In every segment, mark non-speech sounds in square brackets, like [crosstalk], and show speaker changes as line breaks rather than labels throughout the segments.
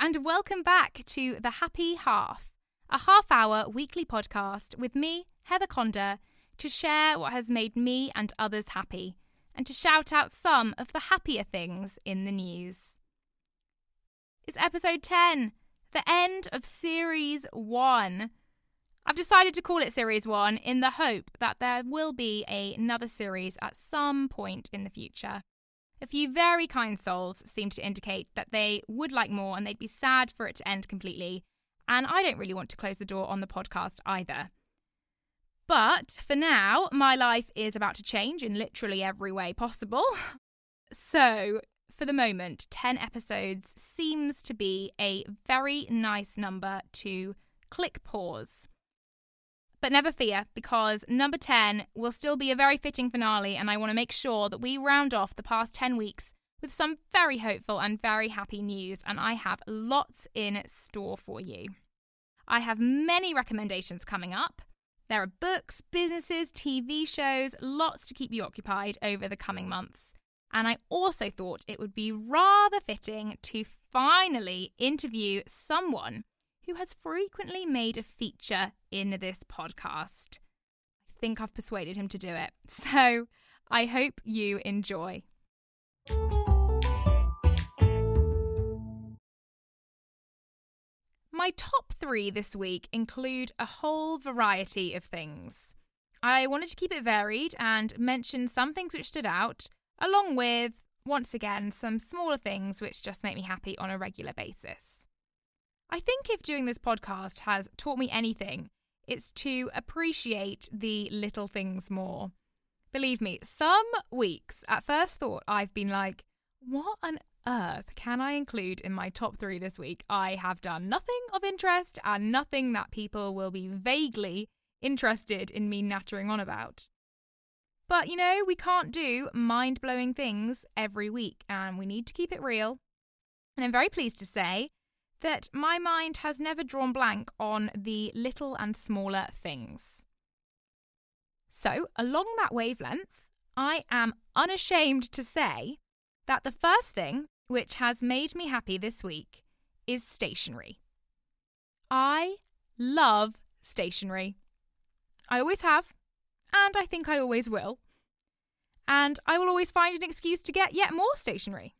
and welcome back to The Happy Half, a half hour weekly podcast with me, Heather Conder, to share what has made me and others happy, and to shout out some of the happier things in the news. It's episode 10, the end of series 1. I've decided to call it series 1 in the hope that there will be another series at some point in the future. A few very kind souls seem to indicate that they would like more and they'd be sad for it to end completely. And I don't really want to close the door on the podcast either. But for now, my life is about to change in literally every way possible. [laughs] So, for the moment, 10 episodes seems to be a very nice number to click pause. But never fear, because number 10 will still be a very fitting finale, and I want to make sure that we round off the past 10 weeks with some very hopeful and very happy news, and I have lots in store for you. I have many recommendations coming up. There are books, businesses, TV shows, lots to keep you occupied over the coming months. And I also thought it would be rather fitting to finally interview someone who has frequently made a feature in this podcast. I think I've persuaded him to do it. [laughs] So I hope you enjoy. My top three this week include a whole variety of things. I wanted to keep it varied and mention some things which stood out, along with, once again, some smaller things which just make me happy on a regular basis. I think if doing this podcast has taught me anything, it's to appreciate the little things more. Believe me, some weeks at first thought I've been like, what on earth can I include in my top three this week? I have done nothing of interest and nothing that people will be vaguely interested in me nattering on about. But you know, we can't do mind blowing things every week and we need to keep it real. And I'm very pleased to say that my mind has never drawn blank on the little and smaller things. So, along that wavelength, I am unashamed to say that the first thing which has made me happy this week is stationery. I love stationery. I always have, and I think I always will. And I will always find an excuse to get yet more stationery.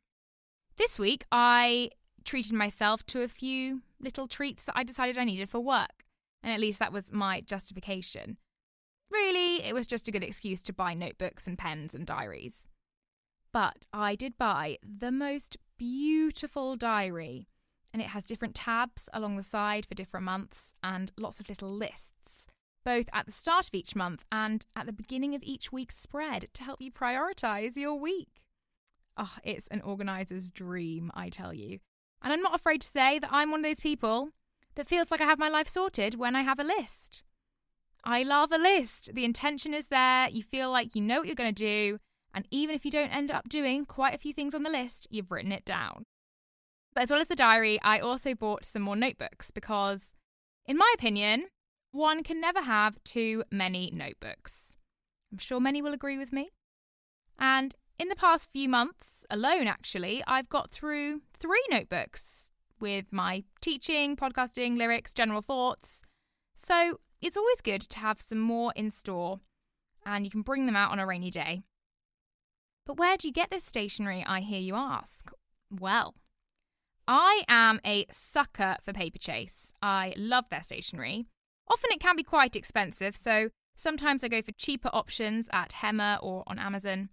This week, I treated myself to a few little treats that I decided I needed for work, and at least that was my justification. Really, it was just a good excuse to buy notebooks and pens and diaries. But I did buy the most beautiful diary, and it has different tabs along the side for different months and lots of little lists, both at the start of each month and at the beginning of each week's spread to help you prioritize your week. Oh, it's an organizer's dream, I tell you. And I'm not afraid to say that I'm one of those people that feels like I have my life sorted when I have a list. I love a list. The intention is there. You feel like you know what you're going to do. And even if you don't end up doing quite a few things on the list, you've written it down. But as well as the diary, I also bought some more notebooks because, in my opinion, one can never have too many notebooks. I'm sure many will agree with me. And in the past few months alone, actually, I've got through three notebooks with my teaching, podcasting, lyrics, general thoughts. So it's always good to have some more in store and you can bring them out on a rainy day. But where do you get this stationery, I hear you ask? Well, I am a sucker for Paperchase. I love their stationery. Often it can be quite expensive, so sometimes I go for cheaper options at Hema or on Amazon.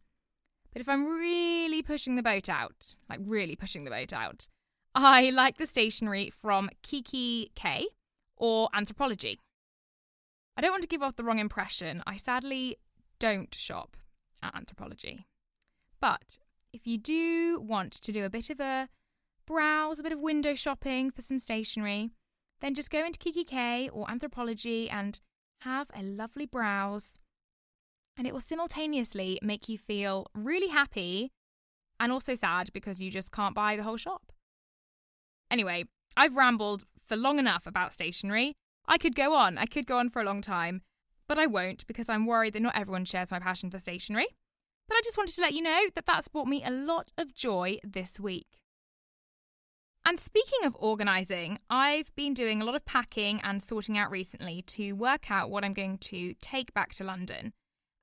But if I'm really pushing the boat out, like really pushing the boat out, I like the stationery from kikki.K or Anthropologie. I don't want to give off the wrong impression. I sadly don't shop at Anthropologie. But if you do want to do a bit of a browse, a bit of window shopping for some stationery, then just go into kikki.K or Anthropologie and have a lovely browse and it will simultaneously make you feel really happy and also sad because you just can't buy the whole shop. Anyway, I've rambled for long enough about stationery. I could go on, I could go on for a long time, but I won't because I'm worried that not everyone shares my passion for stationery. But I just wanted to let you know that that's brought me a lot of joy this week. And speaking of organising, I've been doing a lot of packing and sorting out recently to work out what I'm going to take back to London.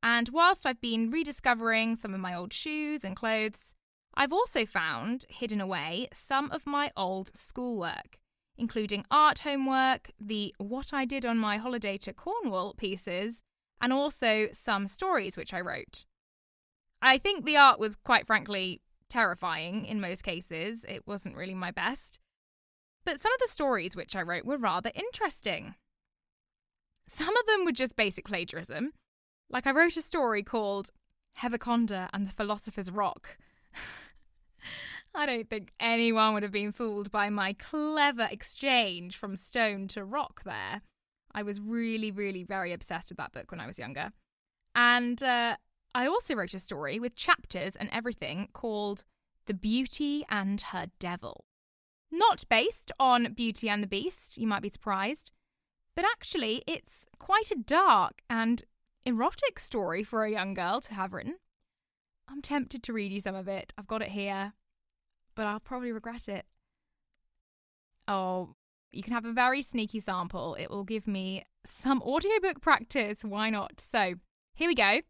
And whilst I've been rediscovering some of my old shoes and clothes, I've also found, hidden away, some of my old schoolwork, including art homework, the What I Did on My Holiday to Cornwall pieces, and also some stories which I wrote. I think the art was quite frankly terrifying in most cases. It wasn't really my best. But some of the stories which I wrote were rather interesting. Some of them were just basic plagiarism. Like I wrote a story called Heather Heatherconda and the Philosopher's Rock. [laughs] I don't think anyone would have been fooled by my clever exchange from stone to rock there. I was really, really very obsessed with that book when I was younger. And uh, I also wrote a story with chapters and everything called The Beauty and Her Devil. Not based on Beauty and the Beast, you might be surprised, but actually it's quite a dark and erotic story for a young girl to have written. I'm tempted to read you some of it. I've got it here, but I'll probably regret it. Oh, you can have a very sneaky sample. It will give me some audiobook practice. Why not? So, here we go.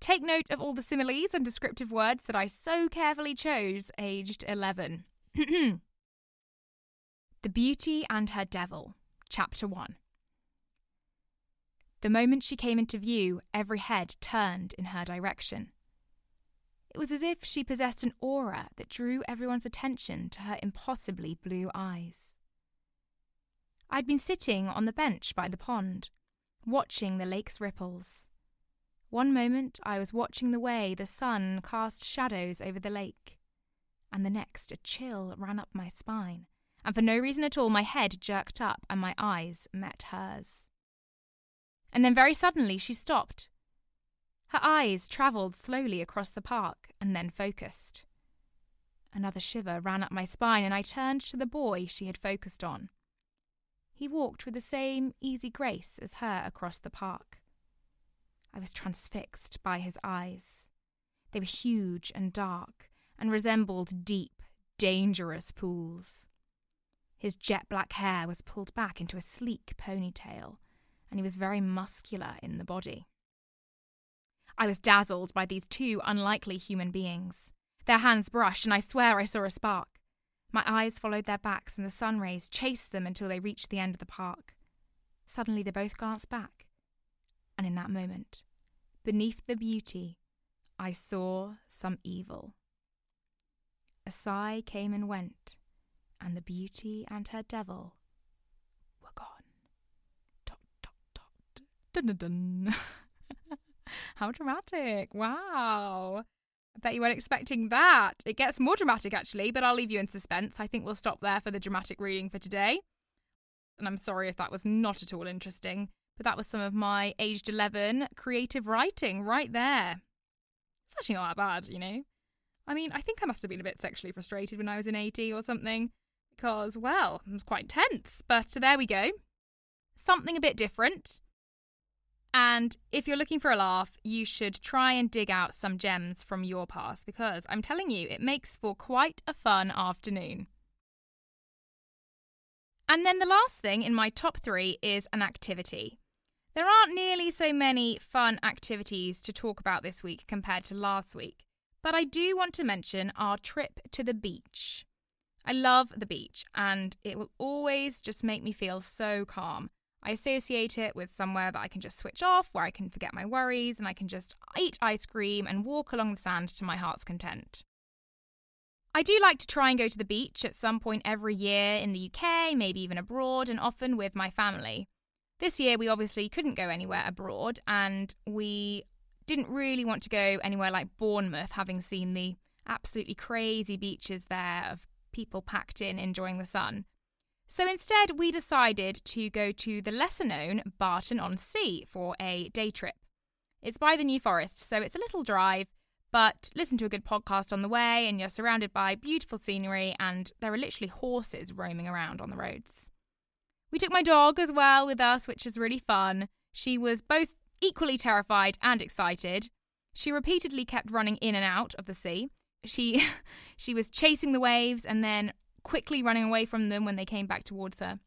Take note of all the similes and descriptive words that I so carefully chose, aged 11. [clears throat] the Beauty and Her Devil, Chapter 1. The moment she came into view, every head turned in her direction. It was as if she possessed an aura that drew everyone's attention to her impossibly blue eyes. I'd been sitting on the bench by the pond, watching the lake's ripples. One moment I was watching the way the sun cast shadows over the lake, and the next a chill ran up my spine, and for no reason at all my head jerked up and my eyes met hers. And then very suddenly she stopped. Her eyes travelled slowly across the park and then focused. Another shiver ran up my spine, and I turned to the boy she had focused on. He walked with the same easy grace as her across the park. I was transfixed by his eyes. They were huge and dark, and resembled deep, dangerous pools. His jet black hair was pulled back into a sleek ponytail, and he was very muscular in the body. I was dazzled by these two unlikely human beings. Their hands brushed, and I swear I saw a spark. My eyes followed their backs, and the sun rays chased them until they reached the end of the park. Suddenly, they both glanced back, and in that moment, beneath the beauty, I saw some evil. A sigh came and went, and the beauty and her devil Dun, dun, dun. How dramatic! Wow. I bet you weren't expecting that. It gets more dramatic, actually, but I'll leave you in suspense. I think we'll stop there for the dramatic reading for today. And I'm sorry if that was not at all interesting. But that was some of my aged 11 creative writing right there. It's actually not that bad, you know? I mean, I think I must have been a bit sexually frustrated when I was in 80 or something, because, well, it was quite tense. But there we go. Something a bit different. And if you're looking for a laugh, you should try and dig out some gems from your past because I'm telling you, it makes for quite a fun afternoon. And then the last thing in my top three is an activity. There aren't nearly so many fun activities to talk about this week compared to last week, but I do want to mention our trip to the beach. I love the beach, and it will always just make me feel so calm. I associate it with somewhere that I can just switch off, where I can forget my worries, and I can just eat ice cream and walk along the sand to my heart's content. I do like to try and go to the beach at some point every year in the UK, maybe even abroad, and often with my family. This year, we obviously couldn't go anywhere abroad, and we didn't really want to go anywhere like Bournemouth, having seen the absolutely crazy beaches there of people packed in enjoying the sun. So instead, we decided to go to the lesser known Barton on Sea for a day trip. It's by the New Forest, so it's a little drive, but listen to a good podcast on the way, and you're surrounded by beautiful scenery, and there are literally horses roaming around on the roads. We took my dog as well with us, which was really fun. She was both equally terrified and excited. She repeatedly kept running in and out of the sea. She [laughs] she was chasing the waves and then quickly running away from them when they came back towards her.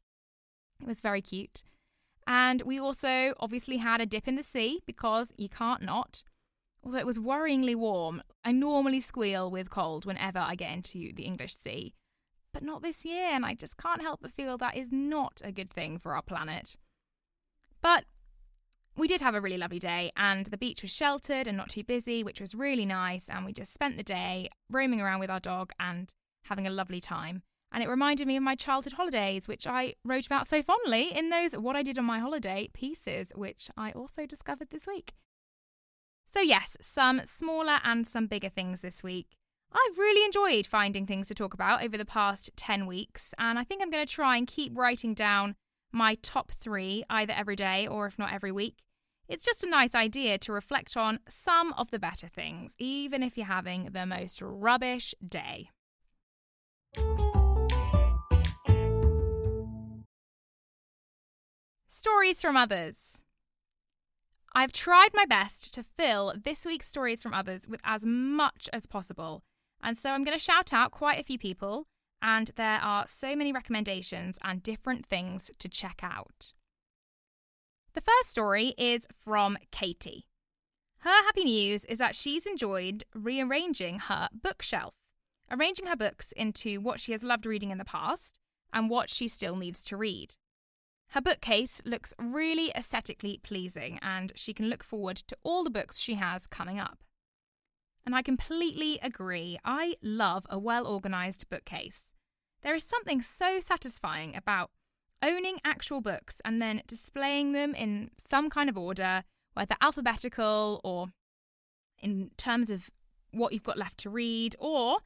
It was very cute. And we also obviously had a dip in the sea because you can't not. Although it was worryingly warm, I normally squeal with cold whenever I get into the English Sea. But not this year, and I just can't help but feel that is not a good thing for our planet. But we did have a really lovely day, and the beach was sheltered and not too busy, which was really nice. And we just spent the day roaming around with our dog and having a lovely time. And it reminded me of my childhood holidays, which I wrote about so fondly in those What I Did on My Holiday pieces, which I also discovered this week. So, yes, some smaller and some bigger things this week. I've really enjoyed finding things to talk about over the past 10 weeks, and I think I'm going to try and keep writing down my top three either every day or if not every week. It's just a nice idea to reflect on some of the better things, even if you're having the most rubbish day. Stories from others. I've tried my best to fill this week's stories from others with as much as possible. And so I'm going to shout out quite a few people, and there are so many recommendations and different things to check out. The first story is from Katie. Her happy news is that she's enjoyed rearranging her bookshelf, arranging her books into what she has loved reading in the past and what she still needs to read. Her bookcase looks really aesthetically pleasing, and she can look forward to all the books she has coming up. And I completely agree. I love a well organised bookcase. There is something so satisfying about owning actual books and then displaying them in some kind of order, whether alphabetical or in terms of what you've got left to read, or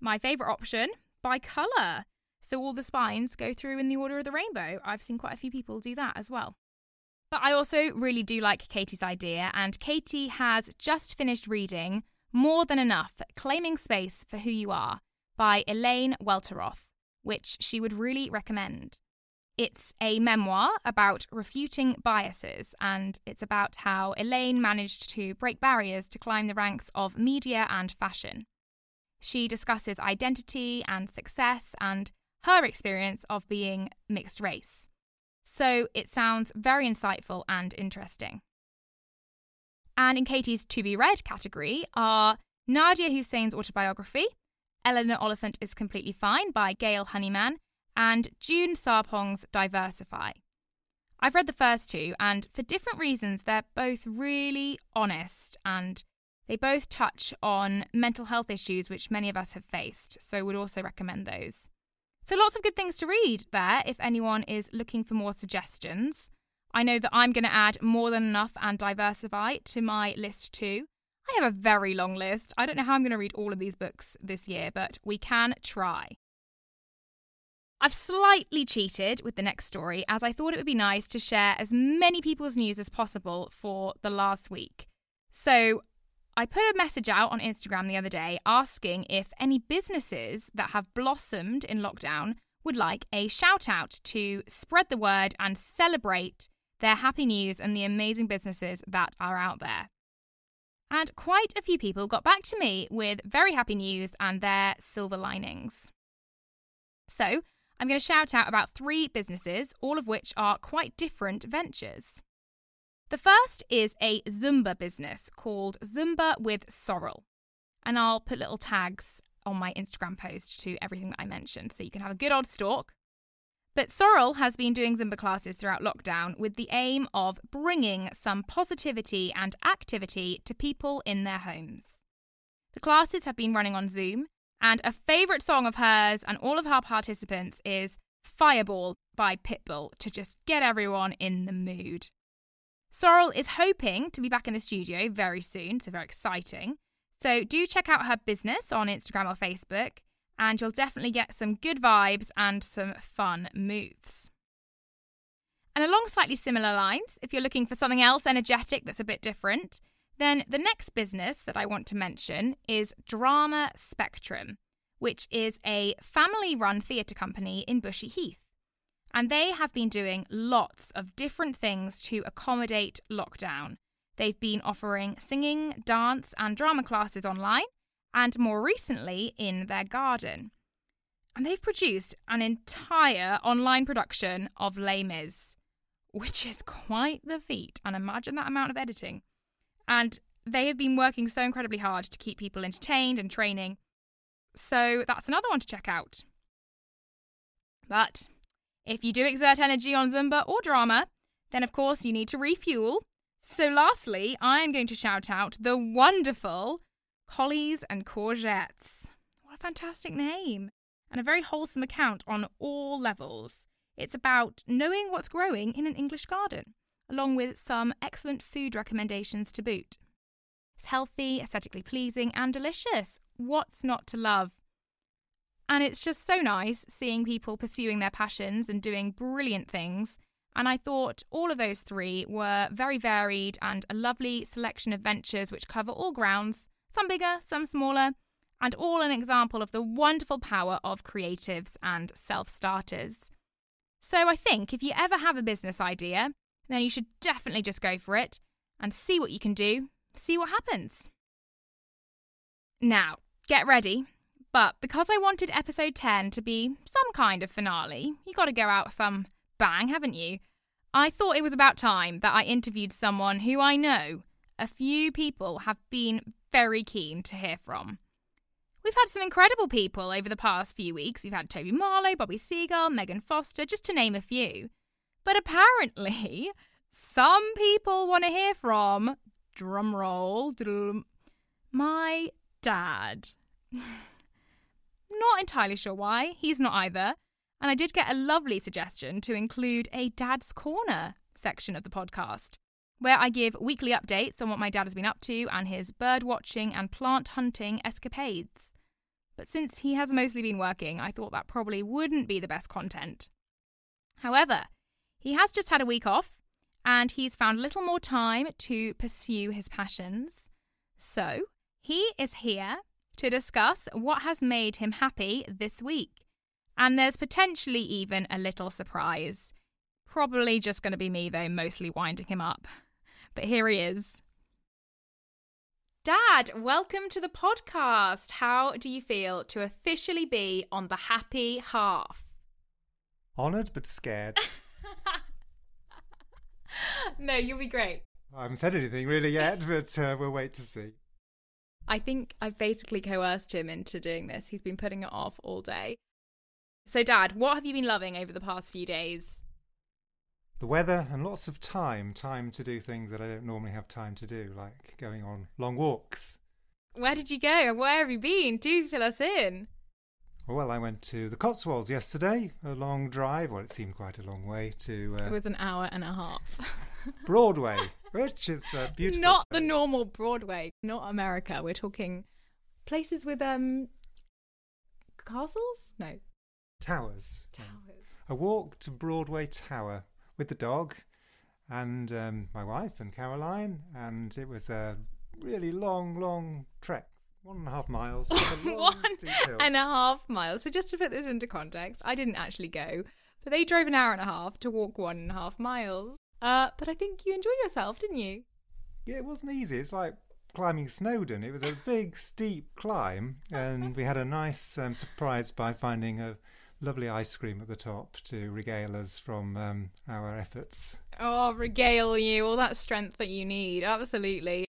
my favourite option, by colour. So all the spines go through in the order of the rainbow. I've seen quite a few people do that as well. But I also really do like Katie's idea, and Katie has just finished reading More Than Enough Claiming Space for Who You Are by Elaine Welteroth, which she would really recommend. It's a memoir about refuting biases, and it's about how Elaine managed to break barriers to climb the ranks of media and fashion. She discusses identity and success and her experience of being mixed race. So it sounds very insightful and interesting. And in Katie's to be read category are Nadiya Hussain's autobiography, Eleanor Oliphant is Completely Fine by Gail Honeyman, and June Sarpong's Diversify. I've read the first two, and for different reasons, they're both really honest and they both touch on mental health issues which many of us have faced, so would also recommend those. So, lots of good things to read there if anyone is looking for more suggestions. I know that I'm going to add more than enough and diversify to my list too. I have a very long list. I don't know how I'm going to read all of these books this year, but we can try. I've slightly cheated with the next story as I thought it would be nice to share as many people's news as possible for the last week. So I put a message out on Instagram the other day asking if any businesses that have blossomed in lockdown would like a shout out to spread the word and celebrate their happy news and the amazing businesses that are out there. And quite a few people got back to me with very happy news and their silver linings. So, I'm going to shout out about three businesses, all of which are quite different ventures. The first is a Zumba business called Zumba with Sorrel. And I'll put little tags on my Instagram post to everything that I mentioned so you can have a good old stalk. But Sorrel has been doing Zumba classes throughout lockdown with the aim of bringing some positivity and activity to people in their homes. The classes have been running on Zoom, and a favourite song of hers and all of her participants is Fireball by Pitbull to just get everyone in the mood. Sorrel is hoping to be back in the studio very soon, so very exciting. So do check out her business on Instagram or Facebook, and you'll definitely get some good vibes and some fun moves. And along slightly similar lines, if you're looking for something else energetic that's a bit different, then the next business that I want to mention is Drama Spectrum, which is a family run theatre company in Bushey Heath. And they have been doing lots of different things to accommodate lockdown. They've been offering singing, dance, and drama classes online, and more recently in their garden. And they've produced an entire online production of Les Mis, which is quite the feat. And imagine that amount of editing. And they have been working so incredibly hard to keep people entertained and training. So that's another one to check out. But if you do exert energy on Zumba or drama, then of course you need to refuel. So, lastly, I'm going to shout out the wonderful Collies and Courgettes. What a fantastic name! And a very wholesome account on all levels. It's about knowing what's growing in an English garden, along with some excellent food recommendations to boot. It's healthy, aesthetically pleasing, and delicious. What's not to love? And it's just so nice seeing people pursuing their passions and doing brilliant things. And I thought all of those three were very varied and a lovely selection of ventures which cover all grounds, some bigger, some smaller, and all an example of the wonderful power of creatives and self starters. So I think if you ever have a business idea, then you should definitely just go for it and see what you can do, see what happens. Now, get ready but because I wanted episode 10 to be some kind of finale, you got to go out some bang, haven't you? I thought it was about time that I interviewed someone who I know a few people have been very keen to hear from. We've had some incredible people over the past few weeks. We've had Toby Marlow, Bobby Seagull, Megan Foster, just to name a few. But apparently, [laughs] some people want to hear from, drumroll, my dad. [laughs] Not entirely sure why, he's not either. And I did get a lovely suggestion to include a Dad's Corner section of the podcast, where I give weekly updates on what my dad has been up to and his bird watching and plant hunting escapades. But since he has mostly been working, I thought that probably wouldn't be the best content. However, he has just had a week off and he's found a little more time to pursue his passions. So, he is here to discuss what has made him happy this week. And there's potentially even a little surprise. Probably just going to be me, though, mostly winding him up. But here he is. Dad, welcome to the podcast. How do you feel to officially be on the happy half?
Honoured but scared. [laughs]
no, you'll be great.
I haven't said anything really yet, but uh, we'll wait to see.
I think I've basically coerced him into doing this. He's been putting it off all day. So, Dad, what have you been loving over the past few days?
The weather and lots of time. Time to do things that I don't normally have time to do, like going on long walks.
Where did you go? Where have you been? Do fill us in.
Well, I went to the Cotswolds yesterday, a long drive. Well, it seemed quite a long way to.
Uh, it was an hour and a half. [laughs]
Broadway, which is uh, beautiful.
Not
place.
the normal Broadway, not America. We're talking places with um castles. No,
towers.
Towers.
A walk to Broadway Tower with the dog and um, my wife and Caroline, and it was a really long, long trek. One and a half miles. [laughs]
One and a half miles. So, just to put this into context, I didn't actually go, but they drove an hour and a half to walk one and a half miles. Uh, but I think you enjoyed yourself, didn't you?
Yeah, it wasn't easy. It's like climbing Snowdon. It was a big, steep climb, and we had a nice um, surprise by finding a lovely ice cream at the top to regale us from um, our efforts.
Oh, regale you, all that strength that you need. Absolutely.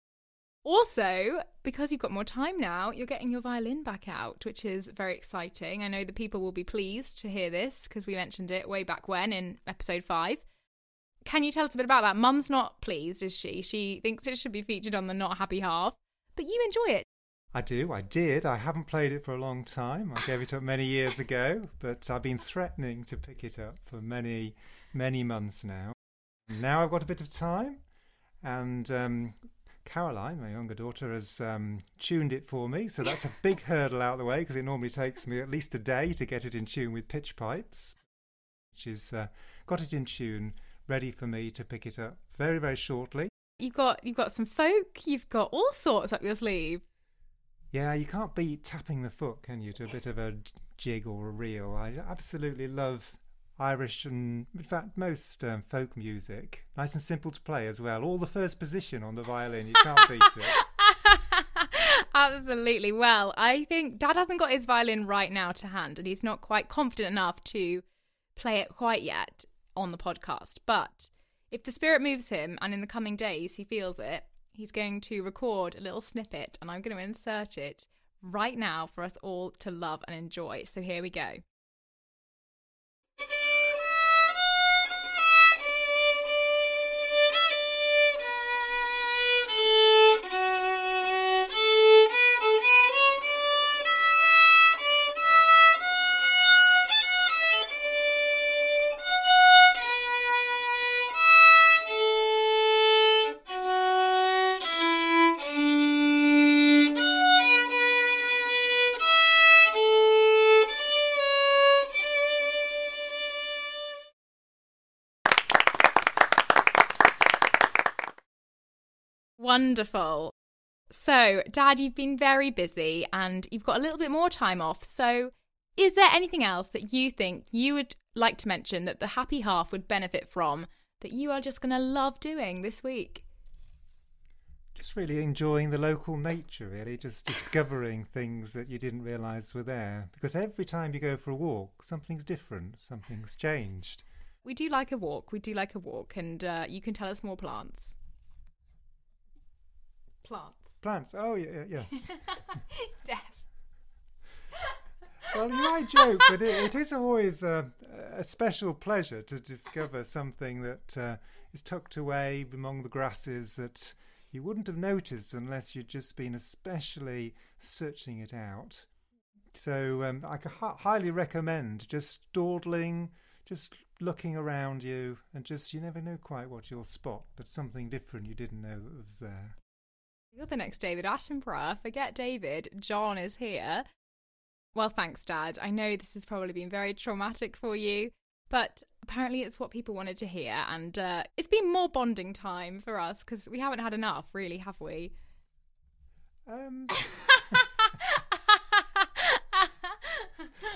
Also, because you've got more time now, you're getting your violin back out, which is very exciting. I know the people will be pleased to hear this because we mentioned it way back when in episode five. Can you tell us a bit about that? Mum's not pleased, is she? She thinks it should be featured on the not happy half, but you enjoy it.
I do, I did. I haven't played it for a long time. I gave it up many years ago, [laughs] but I've been threatening to pick it up for many, many months now. Now I've got a bit of time, and um, Caroline, my younger daughter, has um, tuned it for me. So that's a [laughs] big hurdle out of the way because it normally takes me at least a day to get it in tune with pitch pipes. She's uh, got it in tune ready for me to pick it up very, very shortly.
You've got you've got some folk, you've got all sorts up your sleeve.
Yeah, you can't beat tapping the foot, can you, to a bit of a jig or a reel. I absolutely love Irish and, in fact, most um, folk music. Nice and simple to play as well. All the first position on the violin, you can't beat it. [laughs]
Absolutely. Well, I think Dad hasn't got his violin right now to hand, and he's not quite confident enough to play it quite yet on the podcast. But if the spirit moves him and in the coming days he feels it, he's going to record a little snippet and I'm going to insert it right now for us all to love and enjoy. So here we go. Wonderful. So, Dad, you've been very busy and you've got a little bit more time off. So, is there anything else that you think you would like to mention that the happy half would benefit from that you are just going to love doing this week?
Just really enjoying the local nature, really, just discovering [laughs] things that you didn't realise were there. Because every time you go for a walk, something's different, something's changed.
We do like a walk, we do like a walk, and uh, you can tell us more plants. Plants.
Plants. Oh, yeah, yes. [laughs]
Deaf.
well, you might joke, but it, it is always a, a, special pleasure to discover something that uh, is tucked away among the grasses that you wouldn't have noticed unless you'd just been especially searching it out. So um, I h- highly recommend just dawdling, just looking around you, and just you never know quite what you'll spot, but something different you didn't know that was there.
You're the next David Attenborough. Forget David. John is here. Well, thanks, Dad. I know this has probably been very traumatic for you, but apparently it's what people wanted to hear. And uh, it's been more bonding time for us because we haven't had enough, really, have we?
Um. [laughs]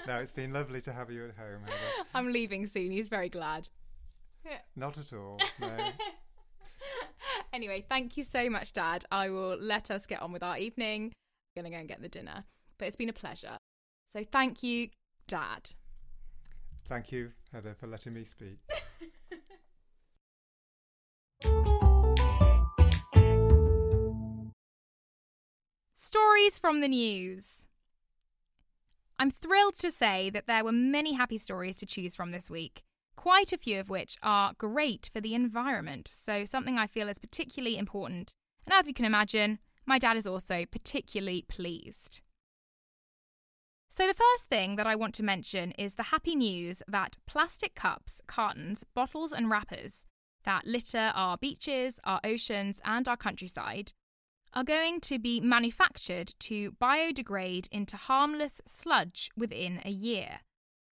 no, it's been lovely to have you at home, Heather.
I'm leaving soon. He's very glad.
Not at all. No. [laughs]
anyway, thank you so much, Dad. I will let us get on with our evening. I'm going to go and get the dinner. But it's been a pleasure. So thank you, Dad.
Thank you, Heather, for letting me speak. [laughs]
Stories from the news. I'm thrilled to say that there were many happy stories to choose from this week quite a few of which are great for the environment, so something I feel is particularly important. And as you can imagine, my dad is also particularly pleased. So, the first thing that I want to mention is the happy news that plastic cups, cartons, bottles, and wrappers that litter our beaches, our oceans, and our countryside are going to be manufactured to biodegrade into harmless sludge within a year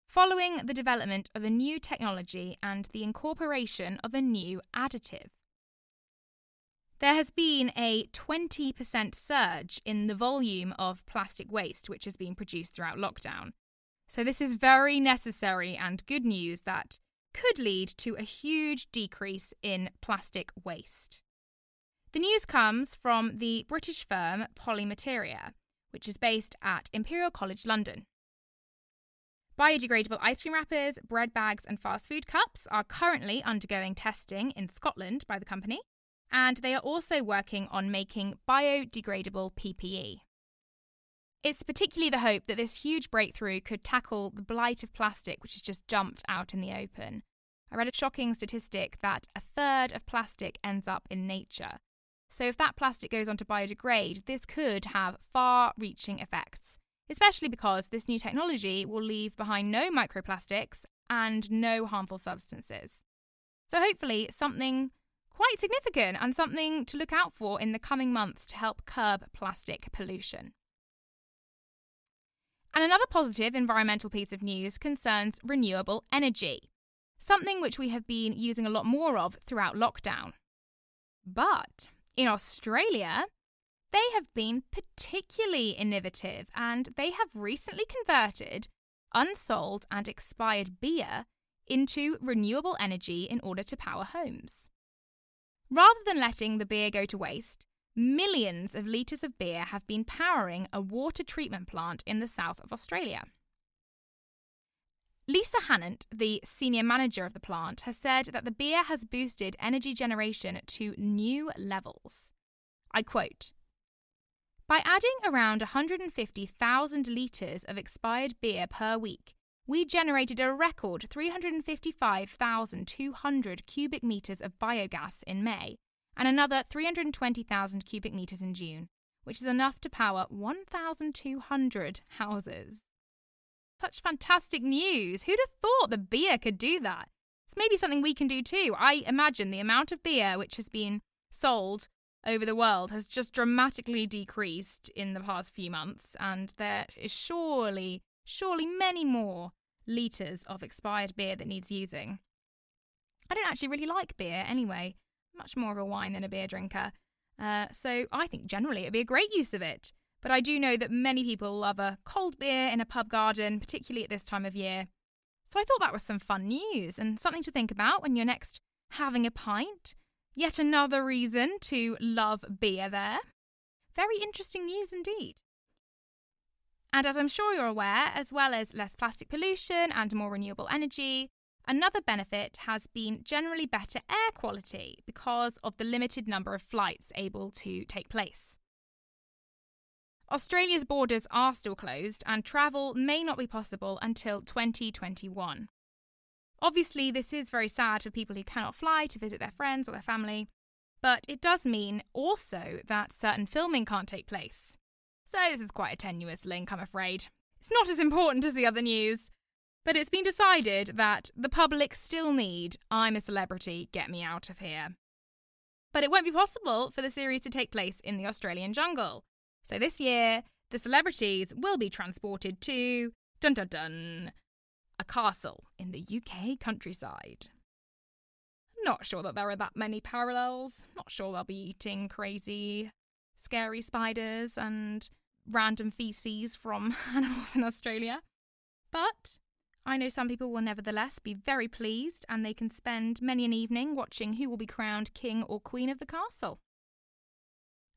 following the development of a new technology and the incorporation of a new additive. There has been a 20% surge in the volume of plastic waste which has been produced throughout lockdown. So, this is very necessary and good news that could lead to a huge decrease in plastic waste. The news comes from the British firm Polymateria, which is based at Imperial College London. Biodegradable ice cream wrappers, bread bags, and fast food cups are currently undergoing testing in Scotland by the company, and they are also working on making biodegradable PPE. It's particularly the hope that this huge breakthrough could tackle the blight of plastic, which has just jumped out in the open. I read a shocking statistic that a third of plastic ends up in nature. So, if that plastic goes on to biodegrade, this could have far reaching effects especially because this new technology will leave behind no microplastics and no harmful substances. So, hopefully, something quite significant and something to look out for in the coming months to help curb plastic pollution. And another positive environmental piece of news concerns renewable energy, something which we have been using a lot more of throughout lockdown. But in Australia, they have been particularly innovative and they have recently converted unsold and expired beer into renewable energy in order to power homes. Rather than letting the beer go to waste, millions of litres of beer have been powering a water treatment plant in the south of Australia. Lisa Hannant, the senior manager of the plant, has said that the beer has boosted energy generation to new levels. I quote By adding around 150,000 litres of expired beer per week, we generated a record 355,200 cubic metres of biogas in May and another 320,000 cubic metres in June, which is enough to power 1,200 houses. Such fantastic news! Who'd have thought the beer could do that? It's maybe something we can do too. I imagine the amount of beer which has been sold over the world has just dramatically decreased in the past few months, and there is surely, surely many more litres of expired beer that needs using. I don't actually really like beer anyway, much more of a wine than a beer drinker. Uh, so I think generally it'd be a great use of it. But I do know that many people love a cold beer in a pub garden, particularly at this time of year. So I thought that was some fun news and something to think about when you're next having a pint. Yet another reason to love beer there. Very interesting news indeed. And as I'm sure you're aware, as well as less plastic pollution and more renewable energy, another benefit has been generally better air quality because of the limited number of flights able to take place. Australia's borders are still closed and travel may not be possible until 2021. Obviously, this is very sad for people who cannot fly to visit their friends or their family, but it does mean also that certain filming can't take place. So, this is quite a tenuous link, I'm afraid. It's not as important as the other news, but it's been decided that the public still need I'm a Celebrity, Get Me Out of Here. But it won't be possible for the series to take place in the Australian jungle, so this year, the celebrities will be transported to dun dun dun a castle in the UK countryside. Not sure that there are that many parallels. Not sure they'll be eating crazy, scary spiders and random feces from [laughs] animals in Australia. But I know some people will nevertheless be very pleased and they can spend many an evening watching who will be crowned king or queen of the castle.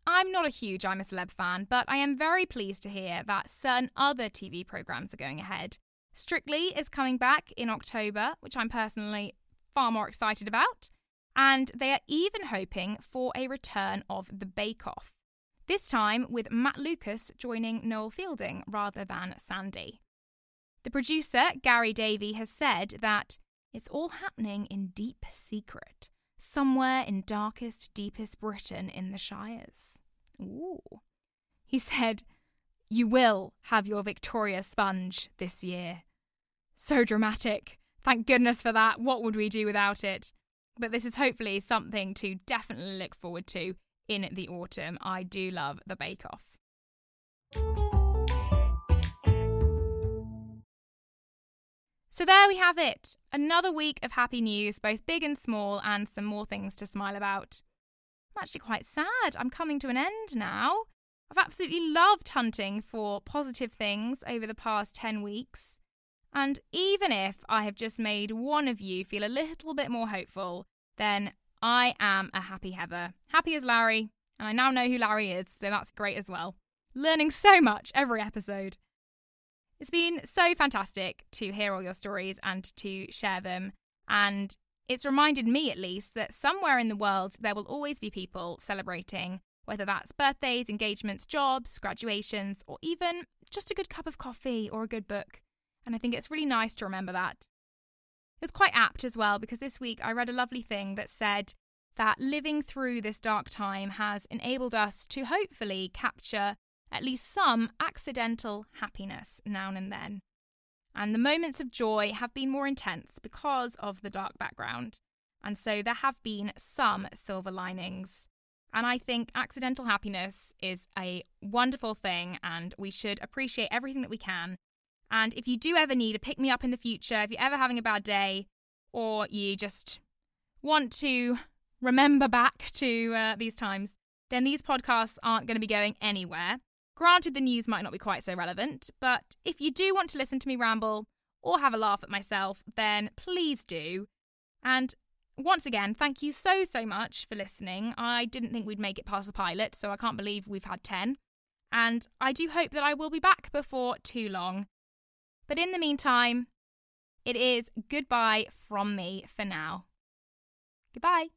I'm not a huge I'm a Celeb fan, but I am very pleased to hear that certain other TV programmes are going ahead. Strictly is coming back in October, which I'm personally far more excited about, and they are even hoping for a return of The Bake Off. This time with Matt Lucas joining Noel Fielding rather than Sandy. The producer, Gary Davey, has said that it's all happening in deep secret somewhere in darkest, deepest Britain in the Shires. Ooh. He said, You will have your Victoria sponge this year. So dramatic. Thank goodness for that. What would we do without it? But this is hopefully something to definitely look forward to in the autumn. I do love the Bake Off. So there we have it. Another week of happy news, both big and small, and some more things to smile about. I'm actually quite sad. I'm coming to an end now. I've absolutely loved hunting for positive things over the past 10 weeks. And even if I have just made one of you feel a little bit more hopeful, then I am a happy Heather. Happy as Larry, and I now know who Larry is, so that's great as well. Learning so much every episode. It's been so fantastic to hear all your stories and to share them. And it's reminded me, at least, that somewhere in the world there will always be people celebrating, whether that's birthdays, engagements, jobs, graduations, or even just a good cup of coffee or a good book. And I think it's really nice to remember that. It was quite apt as well because this week I read a lovely thing that said that living through this dark time has enabled us to hopefully capture at least some accidental happiness now and then. And the moments of joy have been more intense because of the dark background. And so there have been some silver linings. And I think accidental happiness is a wonderful thing, and we should appreciate everything that we can. And if you do ever need a pick me up in the future, if you're ever having a bad day, or you just want to remember back to uh, these times, then these podcasts aren't going to be going anywhere. Granted, the news might not be quite so relevant, but if you do want to listen to me ramble or have a laugh at myself, then please do. And once again, thank you so, so much for listening. I didn't think we'd make it past the pilot, so I can't believe we've had 10. And I do hope that I will be back before too long. But in the meantime, it is goodbye from me for now. Goodbye.